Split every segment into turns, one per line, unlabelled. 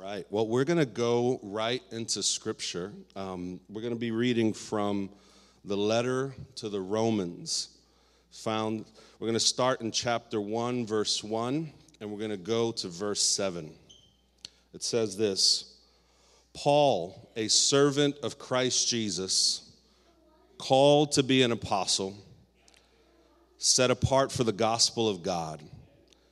right. Well, we're going to go right into Scripture. Um, we're going to be reading from the letter to the Romans. Found. We're going to start in chapter one, verse one, and we're going to go to verse seven. It says this: Paul, a servant of Christ Jesus, called to be an apostle, set apart for the gospel of God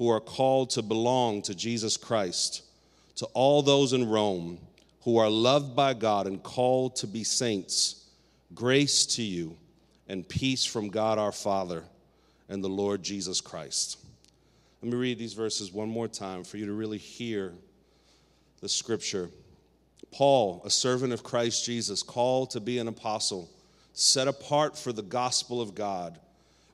who are called to belong to Jesus Christ, to all those in Rome who are loved by God and called to be saints, grace to you and peace from God our Father and the Lord Jesus Christ. Let me read these verses one more time for you to really hear the scripture. Paul, a servant of Christ Jesus, called to be an apostle, set apart for the gospel of God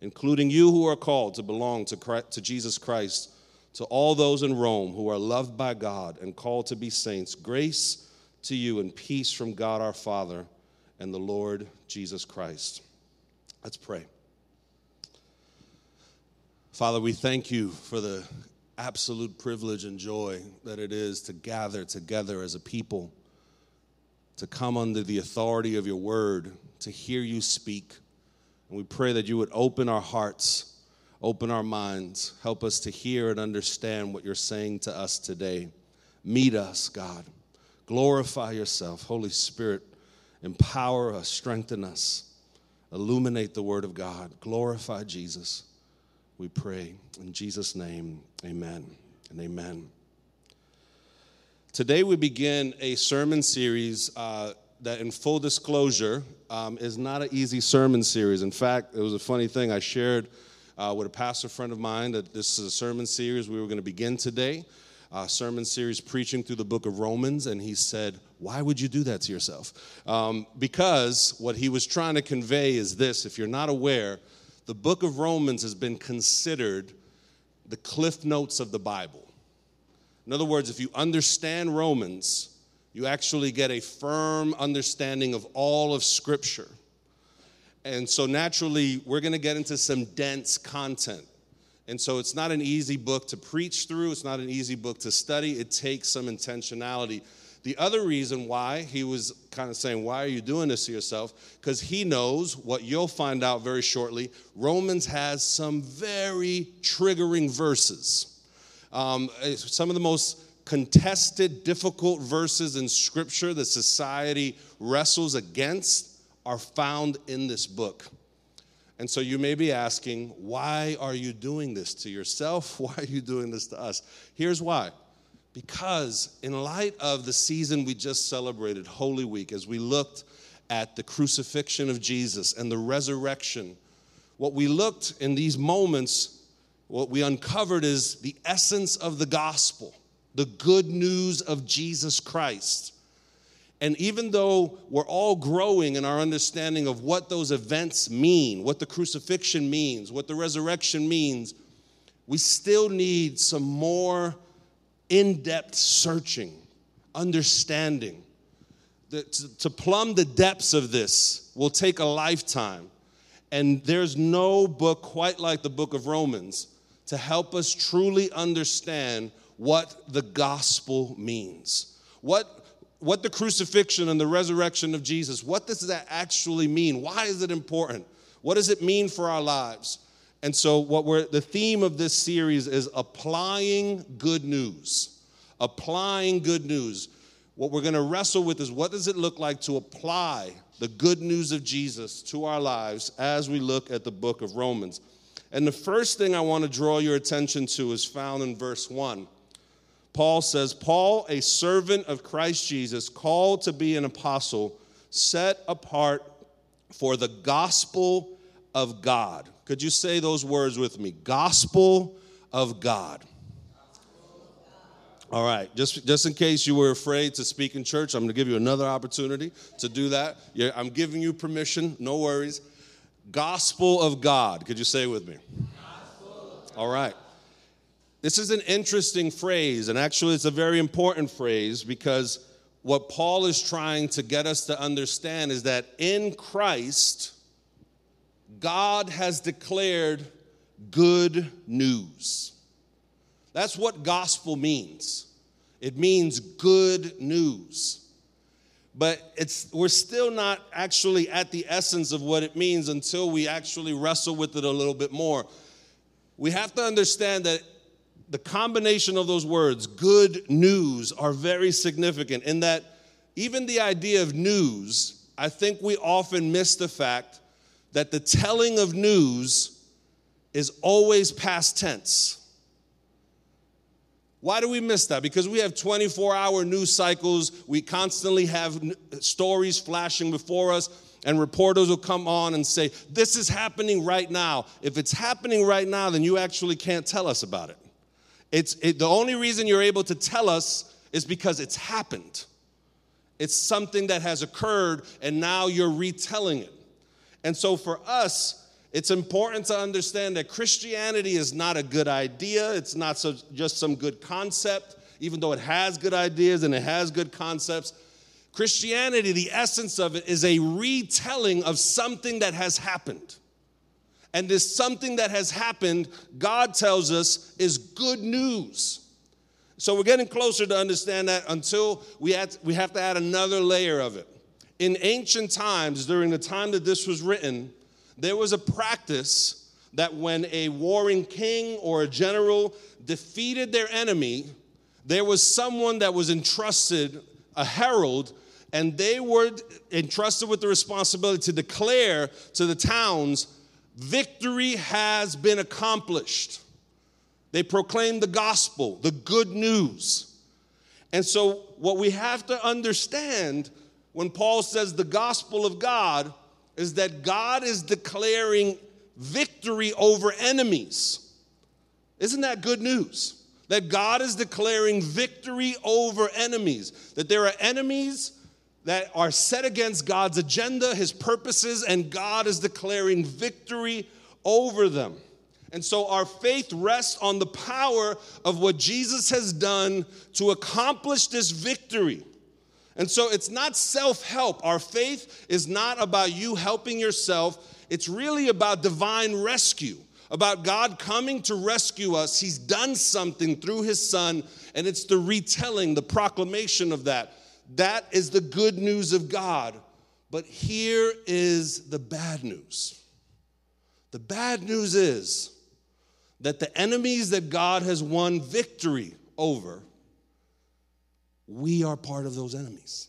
including you who are called to belong to, Christ, to Jesus Christ, to all those in Rome who are loved by God and called to be saints, grace to you and peace from God our Father and the Lord Jesus Christ. Let's pray. Father, we thank you for the absolute privilege and joy that it is to gather together as a people, to come under the authority of your word, to hear you speak and we pray that you would open our hearts, open our minds, help us to hear and understand what you're saying to us today. Meet us, God. Glorify yourself. Holy Spirit, empower us, strengthen us, illuminate the word of God. Glorify Jesus. We pray. In Jesus' name, amen and amen. Today we begin a sermon series. Uh, that, in full disclosure, um, is not an easy sermon series. In fact, it was a funny thing. I shared uh, with a pastor friend of mine that this is a sermon series we were going to begin today, a sermon series preaching through the book of Romans, and he said, Why would you do that to yourself? Um, because what he was trying to convey is this if you're not aware, the book of Romans has been considered the cliff notes of the Bible. In other words, if you understand Romans, you actually get a firm understanding of all of Scripture. And so, naturally, we're going to get into some dense content. And so, it's not an easy book to preach through, it's not an easy book to study. It takes some intentionality. The other reason why he was kind of saying, Why are you doing this to yourself? Because he knows what you'll find out very shortly. Romans has some very triggering verses. Um, some of the most contested, difficult verses in Scripture that society wrestles against are found in this book. And so you may be asking, why are you doing this to yourself? Why are you doing this to us? Here's why. Because, in light of the season we just celebrated, Holy Week, as we looked at the crucifixion of Jesus and the resurrection, what we looked in these moments, what we uncovered is the essence of the gospel the good news of Jesus Christ. And even though we're all growing in our understanding of what those events mean, what the crucifixion means, what the resurrection means, we still need some more in depth searching, understanding. To plumb the depths of this will take a lifetime. And there's no book quite like the book of Romans to help us truly understand what the gospel means. What, what the crucifixion and the resurrection of Jesus, what does that actually mean? Why is it important? What does it mean for our lives? And so what we're the theme of this series is applying good news. Applying good news. what we're going to wrestle with is what does it look like to apply the good news of Jesus to our lives as we look at the book of Romans. And the first thing I want to draw your attention to is found in verse 1. Paul says, Paul, a servant of Christ Jesus, called to be an apostle, set apart for the gospel of God. Could you say those words with me? Gospel of God. All right, just, just in case you were afraid to speak in church, I'm going to give you another opportunity to do that. I'm giving you permission, no worries. Gospel of God. Could you say with me? All right. This is an interesting phrase, and actually, it's a very important phrase because what Paul is trying to get us to understand is that in Christ, God has declared good news. That's what gospel means. It means good news. But it's, we're still not actually at the essence of what it means until we actually wrestle with it a little bit more. We have to understand that the combination of those words, good news, are very significant in that even the idea of news, I think we often miss the fact that the telling of news is always past tense. Why do we miss that? Because we have 24 hour news cycles. We constantly have stories flashing before us, and reporters will come on and say, This is happening right now. If it's happening right now, then you actually can't tell us about it. It's, it, the only reason you're able to tell us is because it's happened. It's something that has occurred, and now you're retelling it. And so for us, it's important to understand that Christianity is not a good idea. It's not so, just some good concept, even though it has good ideas and it has good concepts. Christianity, the essence of it, is a retelling of something that has happened. And this something that has happened, God tells us, is good news. So we're getting closer to understand that until we have, we have to add another layer of it. In ancient times, during the time that this was written, there was a practice that when a warring king or a general defeated their enemy, there was someone that was entrusted, a herald, and they were entrusted with the responsibility to declare to the towns, victory has been accomplished. They proclaim the gospel, the good news. And so, what we have to understand when Paul says the gospel of God is that God is declaring victory over enemies. Isn't that good news? That God is declaring victory over enemies. That there are enemies that are set against God's agenda, his purposes, and God is declaring victory over them. And so our faith rests on the power of what Jesus has done to accomplish this victory. And so it's not self help. Our faith is not about you helping yourself, it's really about divine rescue, about God coming to rescue us. He's done something through His Son, and it's the retelling, the proclamation of that. That is the good news of God. But here is the bad news. The bad news is that the enemies that God has won victory over we are part of those enemies.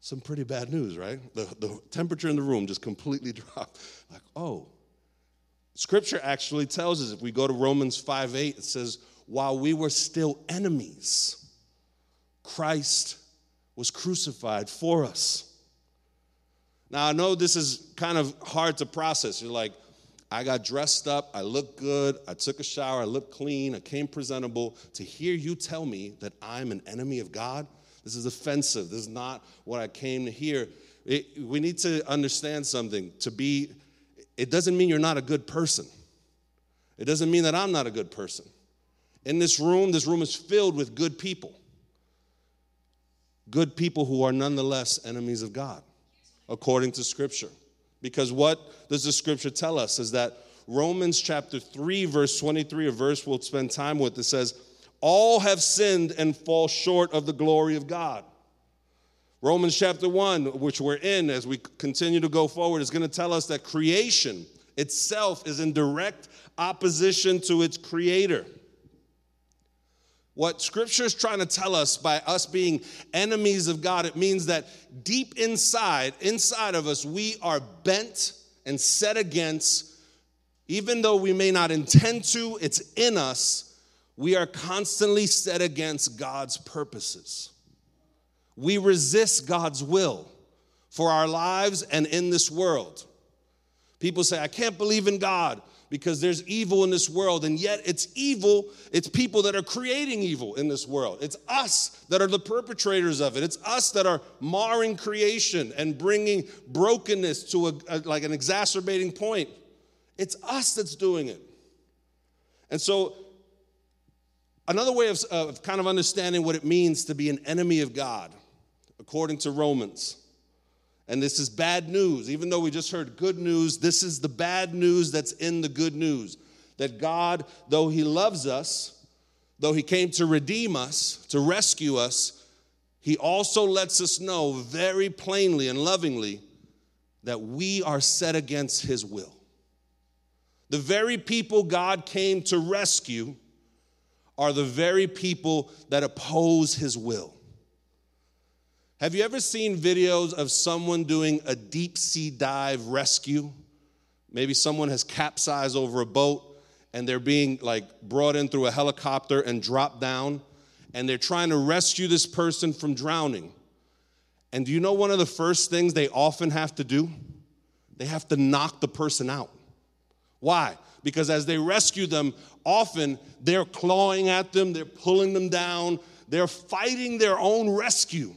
Some pretty bad news, right? The, the temperature in the room just completely dropped. Like, oh. Scripture actually tells us, if we go to Romans 5 8, it says, while we were still enemies, Christ was crucified for us. Now, I know this is kind of hard to process. You're like, I got dressed up, I looked good, I took a shower, I looked clean, I came presentable. To hear you tell me that I'm an enemy of God, this is offensive. This is not what I came to hear. It, we need to understand something. To be, it doesn't mean you're not a good person. It doesn't mean that I'm not a good person. In this room, this room is filled with good people. Good people who are nonetheless enemies of God, according to Scripture. Because what does the scripture tell us is that Romans chapter 3, verse 23, a verse we'll spend time with, it says, All have sinned and fall short of the glory of God. Romans chapter 1, which we're in as we continue to go forward, is going to tell us that creation itself is in direct opposition to its creator. What scripture is trying to tell us by us being enemies of God, it means that deep inside, inside of us, we are bent and set against, even though we may not intend to, it's in us, we are constantly set against God's purposes. We resist God's will for our lives and in this world. People say, I can't believe in God because there's evil in this world, and yet it's evil. It's people that are creating evil in this world. It's us that are the perpetrators of it. It's us that are marring creation and bringing brokenness to a, a like an exacerbating point. It's us that's doing it. And so, another way of, of kind of understanding what it means to be an enemy of God, according to Romans and this is bad news. Even though we just heard good news, this is the bad news that's in the good news. That God, though He loves us, though He came to redeem us, to rescue us, He also lets us know very plainly and lovingly that we are set against His will. The very people God came to rescue are the very people that oppose His will. Have you ever seen videos of someone doing a deep sea dive rescue? Maybe someone has capsized over a boat and they're being like brought in through a helicopter and dropped down and they're trying to rescue this person from drowning. And do you know one of the first things they often have to do? They have to knock the person out. Why? Because as they rescue them, often they're clawing at them, they're pulling them down, they're fighting their own rescue.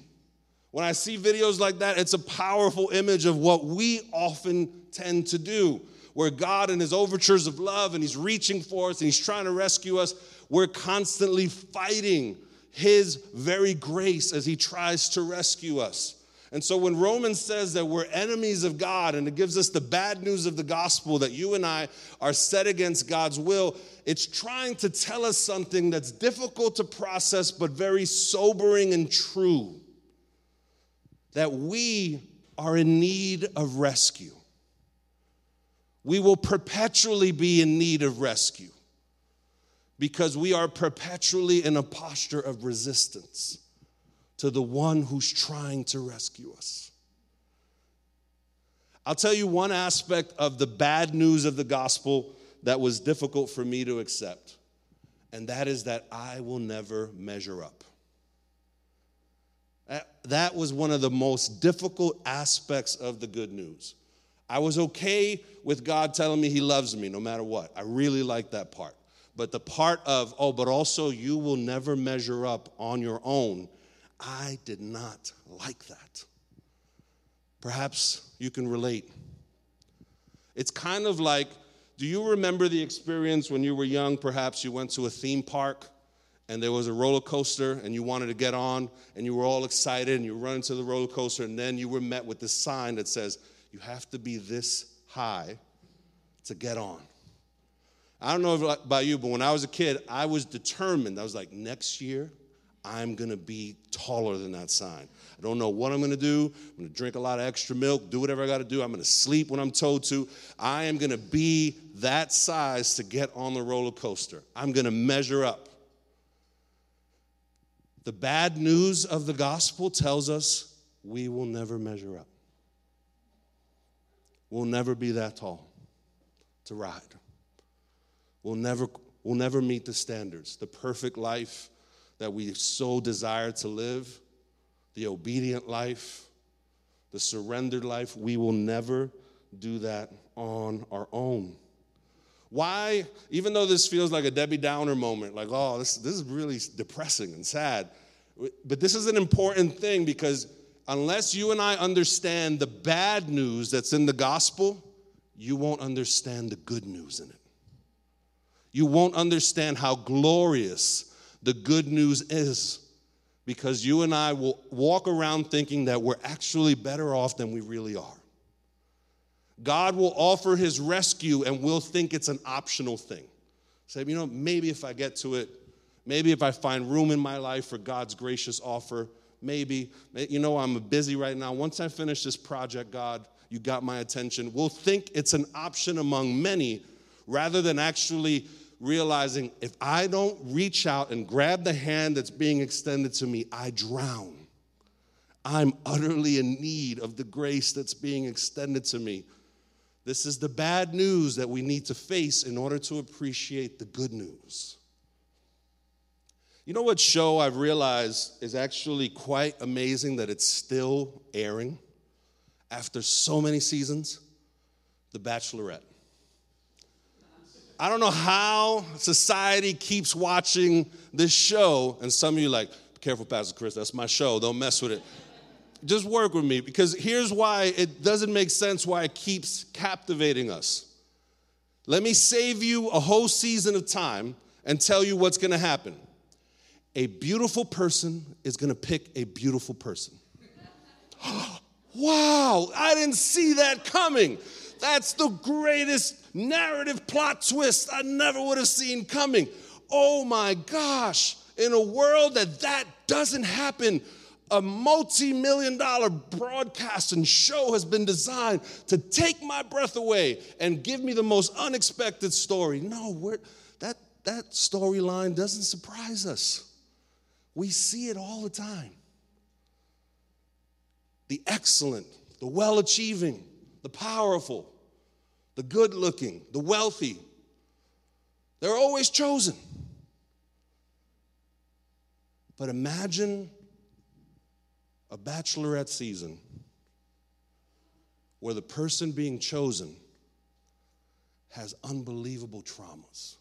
When I see videos like that, it's a powerful image of what we often tend to do, where God and His overtures of love and He's reaching for us and He's trying to rescue us, we're constantly fighting His very grace as He tries to rescue us. And so when Romans says that we're enemies of God and it gives us the bad news of the gospel that you and I are set against God's will, it's trying to tell us something that's difficult to process but very sobering and true that we are in need of rescue. We will perpetually be in need of rescue because we are perpetually in a posture of resistance to the one who's trying to rescue us. I'll tell you one aspect of the bad news of the gospel that was difficult for me to accept, and that is that I will never measure up. That was one of the most difficult aspects of the good news. I was okay with God telling me He loves me no matter what. I really like that part. But the part of, oh, but also you will never measure up on your own, I did not like that. Perhaps you can relate. It's kind of like, do you remember the experience when you were young? Perhaps you went to a theme park and there was a roller coaster and you wanted to get on and you were all excited and you run into the roller coaster and then you were met with this sign that says you have to be this high to get on. I don't know about you but when i was a kid i was determined. I was like next year i'm going to be taller than that sign. I don't know what i'm going to do. I'm going to drink a lot of extra milk do whatever i got to do. I'm going to sleep when i'm told to. I am going to be that size to get on the roller coaster. I'm going to measure up the bad news of the gospel tells us we will never measure up. We'll never be that tall to ride. We'll never, we'll never meet the standards, the perfect life that we so desire to live, the obedient life, the surrendered life. We will never do that on our own. Why, even though this feels like a Debbie Downer moment, like, oh, this, this is really depressing and sad, but this is an important thing because unless you and I understand the bad news that's in the gospel, you won't understand the good news in it. You won't understand how glorious the good news is because you and I will walk around thinking that we're actually better off than we really are. God will offer his rescue and we'll think it's an optional thing. Say, you know, maybe if I get to it, maybe if I find room in my life for God's gracious offer, maybe, you know, I'm busy right now. Once I finish this project, God, you got my attention. We'll think it's an option among many rather than actually realizing if I don't reach out and grab the hand that's being extended to me, I drown. I'm utterly in need of the grace that's being extended to me. This is the bad news that we need to face in order to appreciate the good news. You know what show I've realized is actually quite amazing that it's still airing after so many seasons? The Bachelorette. I don't know how society keeps watching this show, and some of you like, careful, Pastor Chris, that's my show, don't mess with it. Just work with me because here's why it doesn't make sense why it keeps captivating us. Let me save you a whole season of time and tell you what's gonna happen. A beautiful person is gonna pick a beautiful person. wow, I didn't see that coming. That's the greatest narrative plot twist I never would have seen coming. Oh my gosh, in a world that that doesn't happen, a multi million dollar broadcast and show has been designed to take my breath away and give me the most unexpected story. No, that, that storyline doesn't surprise us. We see it all the time. The excellent, the well achieving, the powerful, the good looking, the wealthy, they're always chosen. But imagine a bachelorette season where the person being chosen has unbelievable traumas,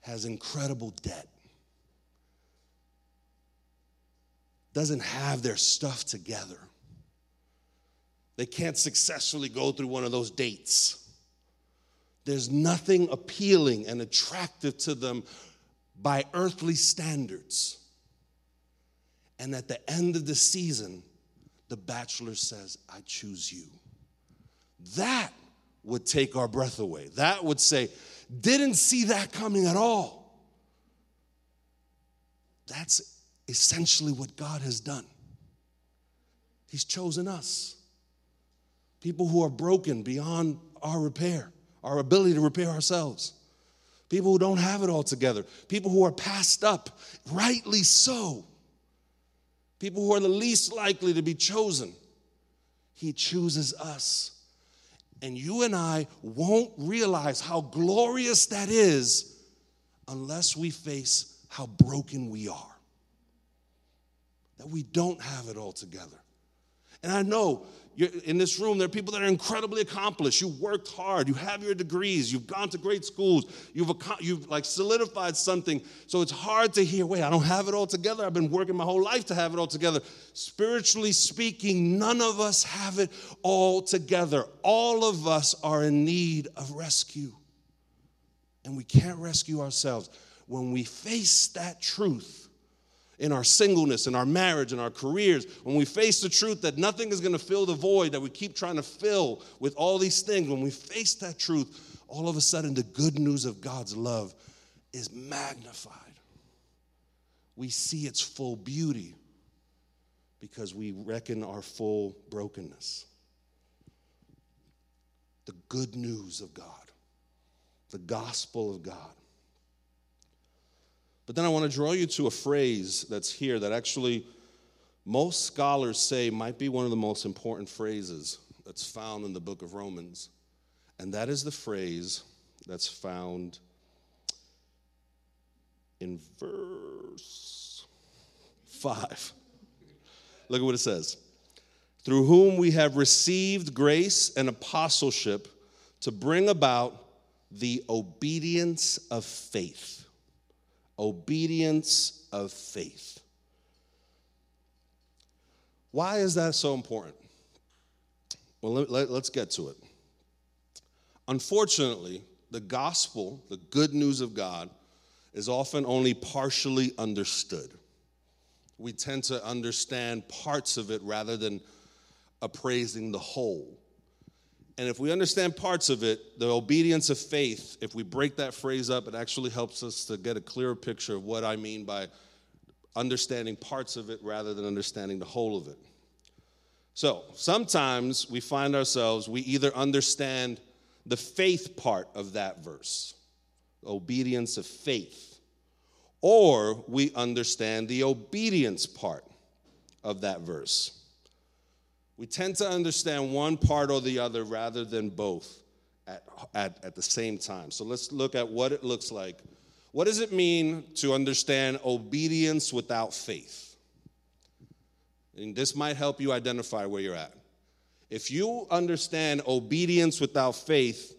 has incredible debt, doesn't have their stuff together. They can't successfully go through one of those dates. There's nothing appealing and attractive to them by earthly standards. And at the end of the season, the bachelor says, I choose you. That would take our breath away. That would say, didn't see that coming at all. That's essentially what God has done. He's chosen us. People who are broken beyond our repair, our ability to repair ourselves. People who don't have it all together. People who are passed up, rightly so people who are the least likely to be chosen. He chooses us. And you and I won't realize how glorious that is unless we face how broken we are. That we don't have it all together. And I know you're, in this room, there are people that are incredibly accomplished. You worked hard. You have your degrees. You've gone to great schools. You've, you've like solidified something. So it's hard to hear, wait, I don't have it all together. I've been working my whole life to have it all together. Spiritually speaking, none of us have it all together. All of us are in need of rescue. And we can't rescue ourselves. When we face that truth, in our singleness, in our marriage, in our careers, when we face the truth that nothing is going to fill the void that we keep trying to fill with all these things, when we face that truth, all of a sudden the good news of God's love is magnified. We see its full beauty because we reckon our full brokenness. The good news of God, the gospel of God. But then I want to draw you to a phrase that's here that actually most scholars say might be one of the most important phrases that's found in the book of Romans. And that is the phrase that's found in verse 5. Look at what it says. Through whom we have received grace and apostleship to bring about the obedience of faith obedience of faith. Why is that so important? Well, let, let, get to it. Unfortunately, the gospel, the good news of God, is often only partially understood. We tend to understand parts of it rather than appraising the whole. And if we understand parts of it, the obedience of faith, if we break that phrase up, it actually helps us to get a clearer picture of what I mean by understanding parts of it rather than understanding the whole of it. So sometimes we find ourselves, we either understand the faith part of that verse, obedience of faith, or we understand the obedience part of that verse. We tend to understand one part or the other rather than both at, at, at the same time. So let's look at what it looks like. What does it mean to understand obedience without faith? And this might help you identify where you're at. If you understand obedience without faith,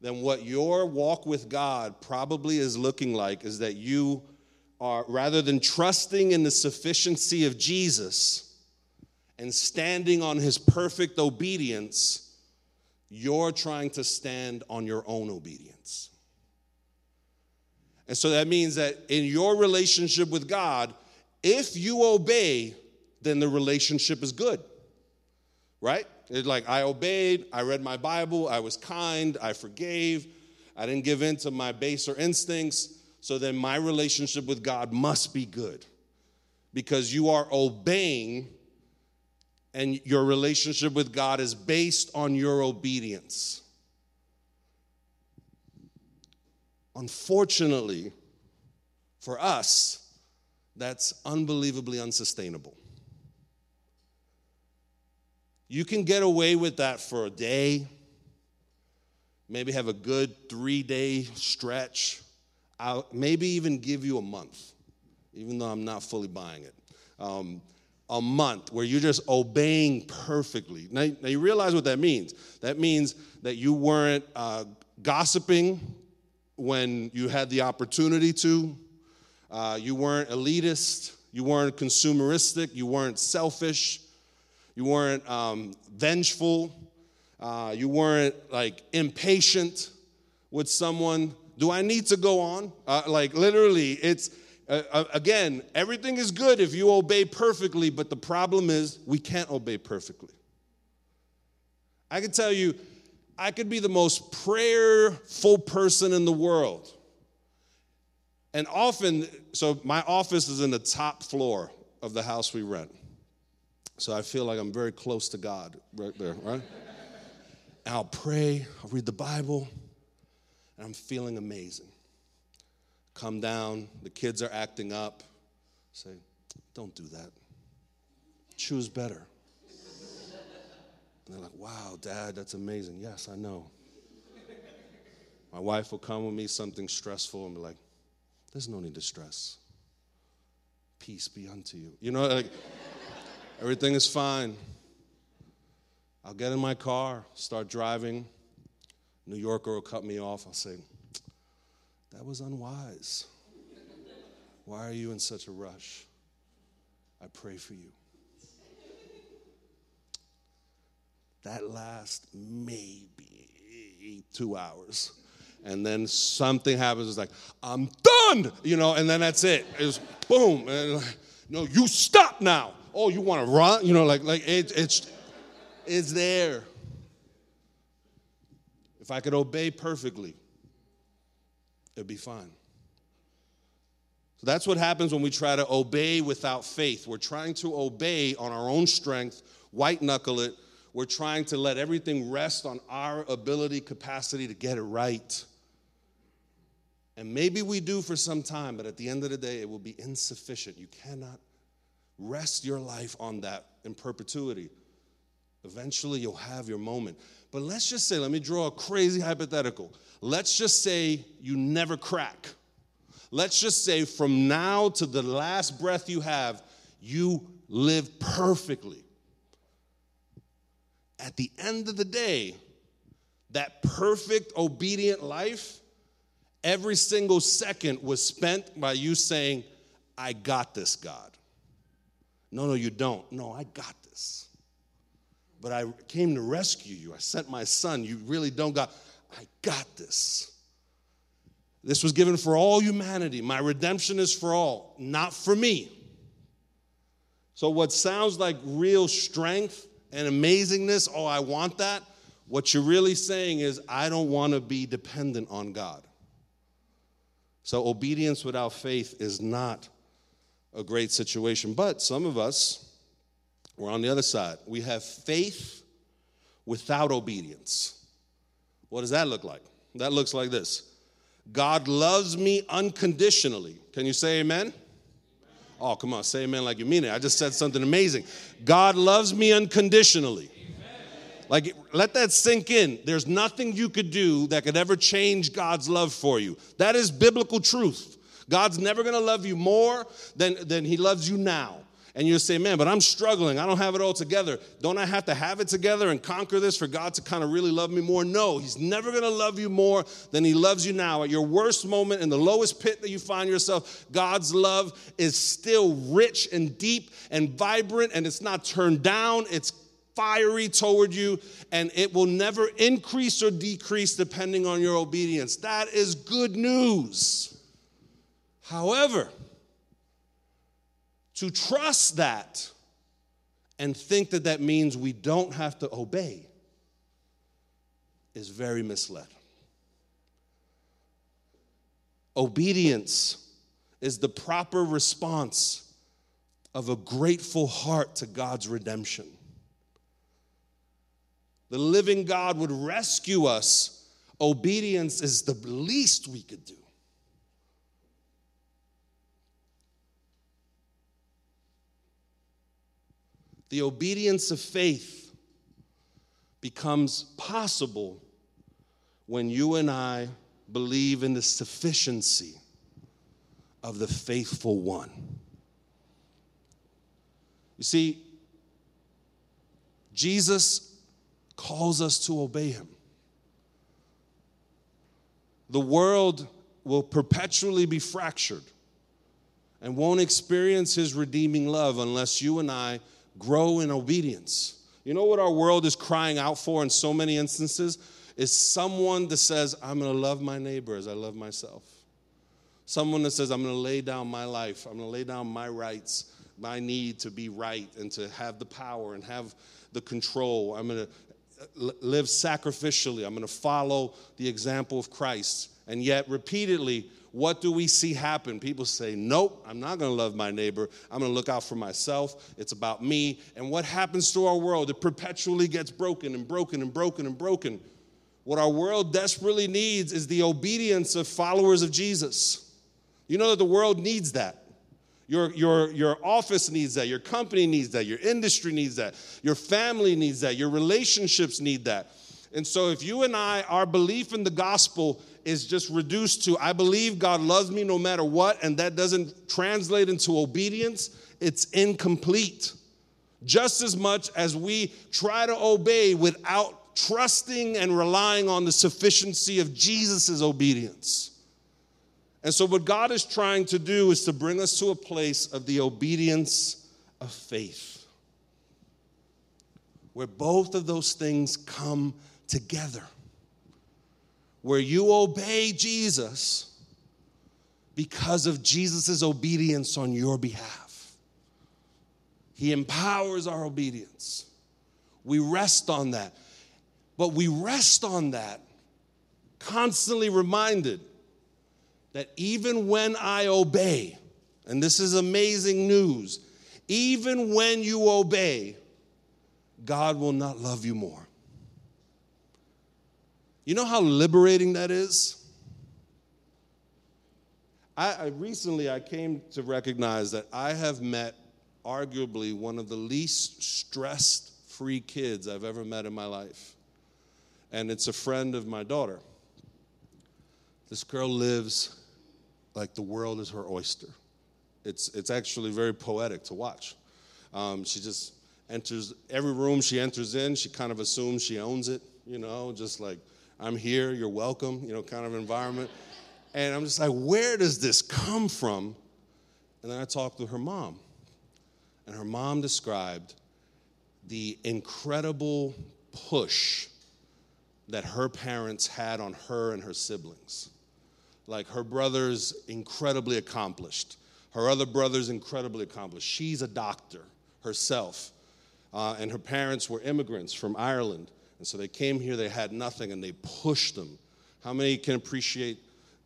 then what your walk with God probably is looking like is that you are, rather than trusting in the sufficiency of Jesus and standing on his perfect obedience, you're trying to stand on your own obedience. And so that means that in your relationship with God, if you obey, then the relationship is good, right? It's like I obeyed, I read my Bible, I was kind, I forgave, I didn't give in to my baser instincts. So then my relationship with God must be good because you are obeying and your relationship with God is based on your obedience. Unfortunately, for us, that's unbelievably unsustainable. You can get away with that for a day, maybe have a good three day stretch. I'll maybe even give you a month, even though I'm not fully buying it. Um, a month where you're just obeying perfectly. Now, now, you realize what that means. That means that you weren't uh, gossiping when you had the opportunity to, uh, you weren't elitist, you weren't consumeristic, you weren't selfish, you weren't um, vengeful. Uh, you weren't like impatient with someone. Do I need to go on? Uh, like literally, it's uh, uh, again, everything is good if you obey perfectly, but the problem is we can't obey perfectly. I can tell you, I could be the most prayerful person in the world. And often, so my office is in the top floor of the house we rent. So I feel like I'm very close to God right there, right? and I'll pray, I'll read the Bible, and I'm feeling amazing. Come down, the kids are acting up. Say, don't do that. Choose better. And they're like, wow, dad, that's amazing. Yes, I know. My wife will come with me, something stressful, and be like, there's no need to stress. Peace be unto you. You know, like, Everything is fine. I'll get in my car, start driving. New Yorker will cut me off. I'll say, That was unwise. Why are you in such a rush? I pray for you. That lasts maybe two hours. And then something happens, it's like, I'm done, you know, and then that's it. It's boom. And like, no, you stop now oh, you want to run? You know, like, like it, it's, it's there. If I could obey perfectly, it'd be fine. So that's what happens when we try to obey without faith. We're trying to obey on our own strength, white knuckle it. We're trying to let everything rest on our ability, capacity to get it right. And maybe we do for some time, but at the end of the day, it will be insufficient. You cannot Rest your life on that in perpetuity. Eventually, you'll have your moment. But let's just say, let me draw a crazy hypothetical. Let's just say you never crack. Let's just say from now to the last breath you have, you live perfectly. At the end of the day, that perfect, obedient life, every single second was spent by you saying, I got this, God. No, no, you don't. No, I got this. But I came to rescue you. I sent my son. You really don't got. I got this. This was given for all humanity. My redemption is for all, not for me. So, what sounds like real strength and amazingness, oh, I want that, what you're really saying is, I don't want to be dependent on God. So, obedience without faith is not a great situation. But some of us, we're on the other side. We have faith without obedience. What does that look like? That looks like this God loves me unconditionally. Can you say amen? Oh, come on, say amen like you mean it. I just said something amazing. God loves me unconditionally. Like, let that sink in. There's nothing you could do that could ever change God's love for you. That is biblical truth. God's never gonna love you more than, than He loves you now. And you say, man, but I'm struggling. I don't have it all together. Don't I have to have it together and conquer this for God to kind of really love me more? No, He's never gonna love you more than He loves you now. At your worst moment, in the lowest pit that you find yourself, God's love is still rich and deep and vibrant, and it's not turned down. It's fiery toward you, and it will never increase or decrease depending on your obedience. That is good news. However, to trust that and think that that means we don't have to obey is very misled. Obedience is the proper response of a grateful heart to God's redemption. The living God would rescue us. Obedience is the least we could do. The obedience of faith becomes possible when you and I believe in the sufficiency of the faithful one. You see, Jesus calls us to obey him. The world will perpetually be fractured and won't experience his redeeming love unless you and I grow in obedience. You know what our world is crying out for in so many instances? Is someone that says, I'm gonna love my neighbor as I love myself. Someone that says, I'm gonna lay down my life, I'm gonna lay down my rights, my need to be right and to have the power and have the control. I'm gonna uh, live sacrificially, I'm gonna follow the example of Christ. And yet, repeatedly, what do we see happen? People say, Nope, I'm not gonna love my neighbor. I'm gonna look out for myself. It's about me. And what happens to our world? It perpetually gets broken and broken and broken and broken. What our world desperately needs is the obedience of followers of Jesus. You know that the world needs that. Your, your, your office needs that. Your company needs that. Your industry needs that. Your family needs that. Your relationships need that. And so, if you and I, our belief in the gospel is just reduced to, I believe God loves me no matter what, and that doesn't translate into obedience, it's incomplete. Just as much as we try to obey without trusting and relying on the sufficiency of Jesus' obedience. And so, what God is trying to do is to bring us to a place of the obedience of faith, where both of those things come together where you obey Jesus because of Jesus' obedience on your behalf. He empowers our obedience. We rest on that. But we rest on that, constantly reminded that even when I obey, and this is amazing news, even when you obey, God will not love you more. You know how liberating that is? I, I, recently I came to recognize that I have met arguably one of the least stressed free kids I've ever met in my life. And it's a friend of my daughter. This girl lives like the world is her oyster. It's, it's actually very poetic to watch. Um, she just enters every room she enters in, she kind of assumes she owns it, you know, just like I'm here, you're welcome, you know, kind of environment. And I'm just like, where does this come from? And then I talked to her mom. And her mom described the incredible push that her parents had on her and her siblings. Like her brother's incredibly accomplished, her other brother's incredibly accomplished. She's a doctor herself, uh, and her parents were immigrants from Ireland. And so they came here, they had nothing, and they pushed them. How many can appreciate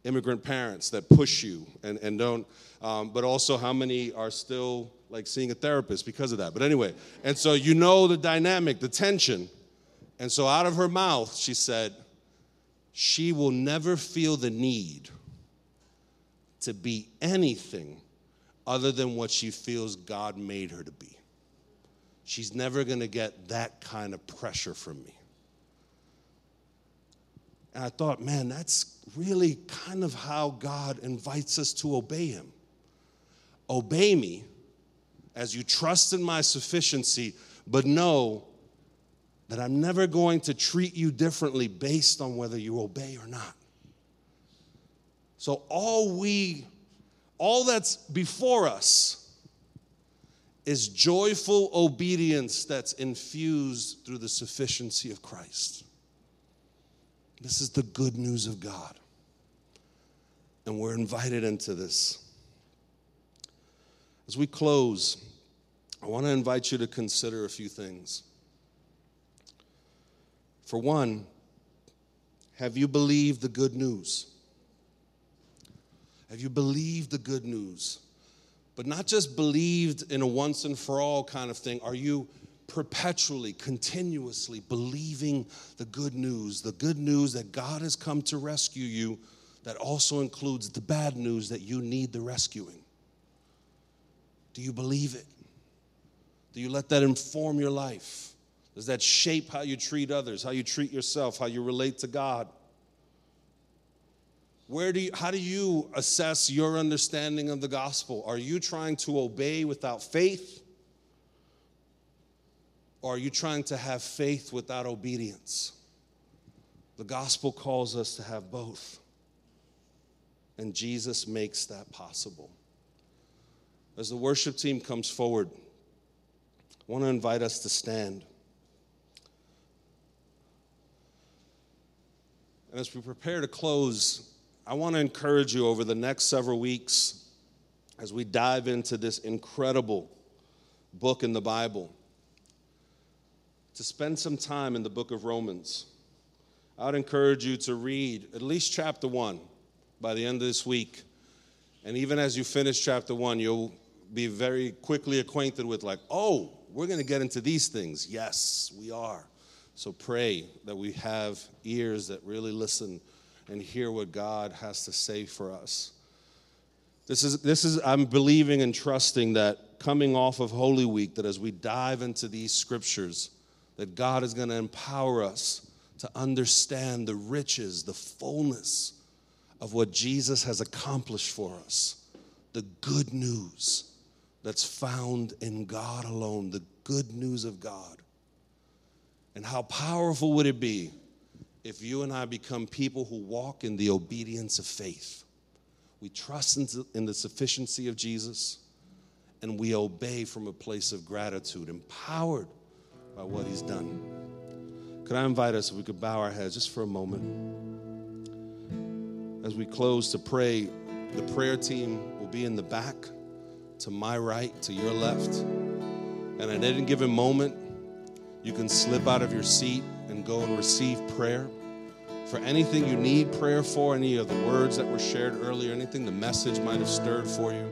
immigrant parents that push you and, and don't, um, but also how many are still like seeing a therapist because of that? But anyway, and so you know the dynamic, the tension. And so out of her mouth, she said, she will never feel the need to be anything other than what she feels God made her to be. She's never going to get that kind of pressure from me. And I thought, man, that's really kind of how God invites us to obey Him. Obey me as you trust in my sufficiency, but know that I'm never going to treat you differently based on whether you obey or not. So, all we, all that's before us is joyful obedience that's infused through the sufficiency of Christ. This is the good news of God. And we're invited into this. As we close, I want to invite you to consider a few things. For one, have you believed the good news? Have you believed the good news? But not just believed in a once and for all kind of thing. Are you perpetually, continuously believing the good news, the good news that God has come to rescue you, that also includes the bad news that you need the rescuing. Do you believe it? Do you let that inform your life? Does that shape how you treat others, how you treat yourself, how you relate to God? Where do you, how do you assess your understanding of the gospel? Are you trying to obey without faith? Or are you trying to have faith without obedience? The gospel calls us to have both. And Jesus makes that possible. As the worship team comes forward, I want to invite us to stand. And as we prepare to close, I want to encourage you over the next several weeks as we dive into this incredible book in the Bible to spend some time in the book of Romans. I would encourage you to read at least chapter one by the end of this week. And even as you finish chapter one, you'll be very quickly acquainted with, like, oh, we're going to get into these things. Yes, we are. So pray that we have ears that really listen and hear what God has to say for us. This is, this is, I'm believing and trusting that coming off of Holy Week, that as we dive into these scriptures, that God is going to empower us to understand the riches, the fullness of what Jesus has accomplished for us. The good news that's found in God alone, the good news of God. And how powerful would it be if you and I become people who walk in the obedience of faith? We trust in the sufficiency of Jesus and we obey from a place of gratitude, empowered by what he's done. Could I invite us if we could bow our heads just for a moment? As we close to pray, the prayer team will be in the back, to my right, to your left. And at any given moment, you can slip out of your seat and go and receive prayer. For anything you need prayer for, any of the words that were shared earlier, anything the message might have stirred for you,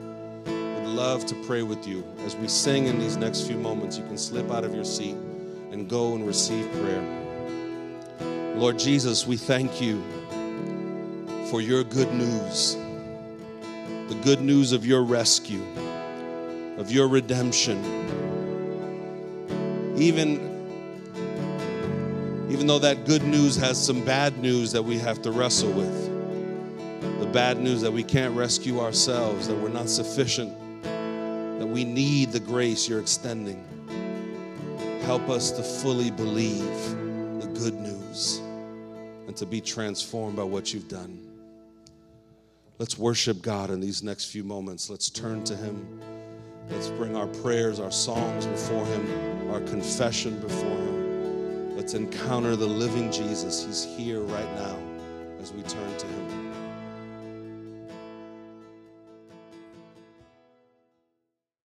would love to pray with you. As we sing in these next few moments, you can slip out of your seat and go and receive prayer. Lord Jesus, we thank you for your good news, the good news of your rescue, of your redemption. Even, even though that good news has some bad news that we have to wrestle with, the bad news that we can't rescue ourselves, that we're not sufficient, that we need the grace you're extending. Help us to fully believe the good news and to be transformed by what you've done. Let's worship God in these next few moments. Let's turn to Him. Let's bring our prayers, our songs before Him, our confession before Him. Let's encounter the living Jesus. He's here right now as we turn to Him.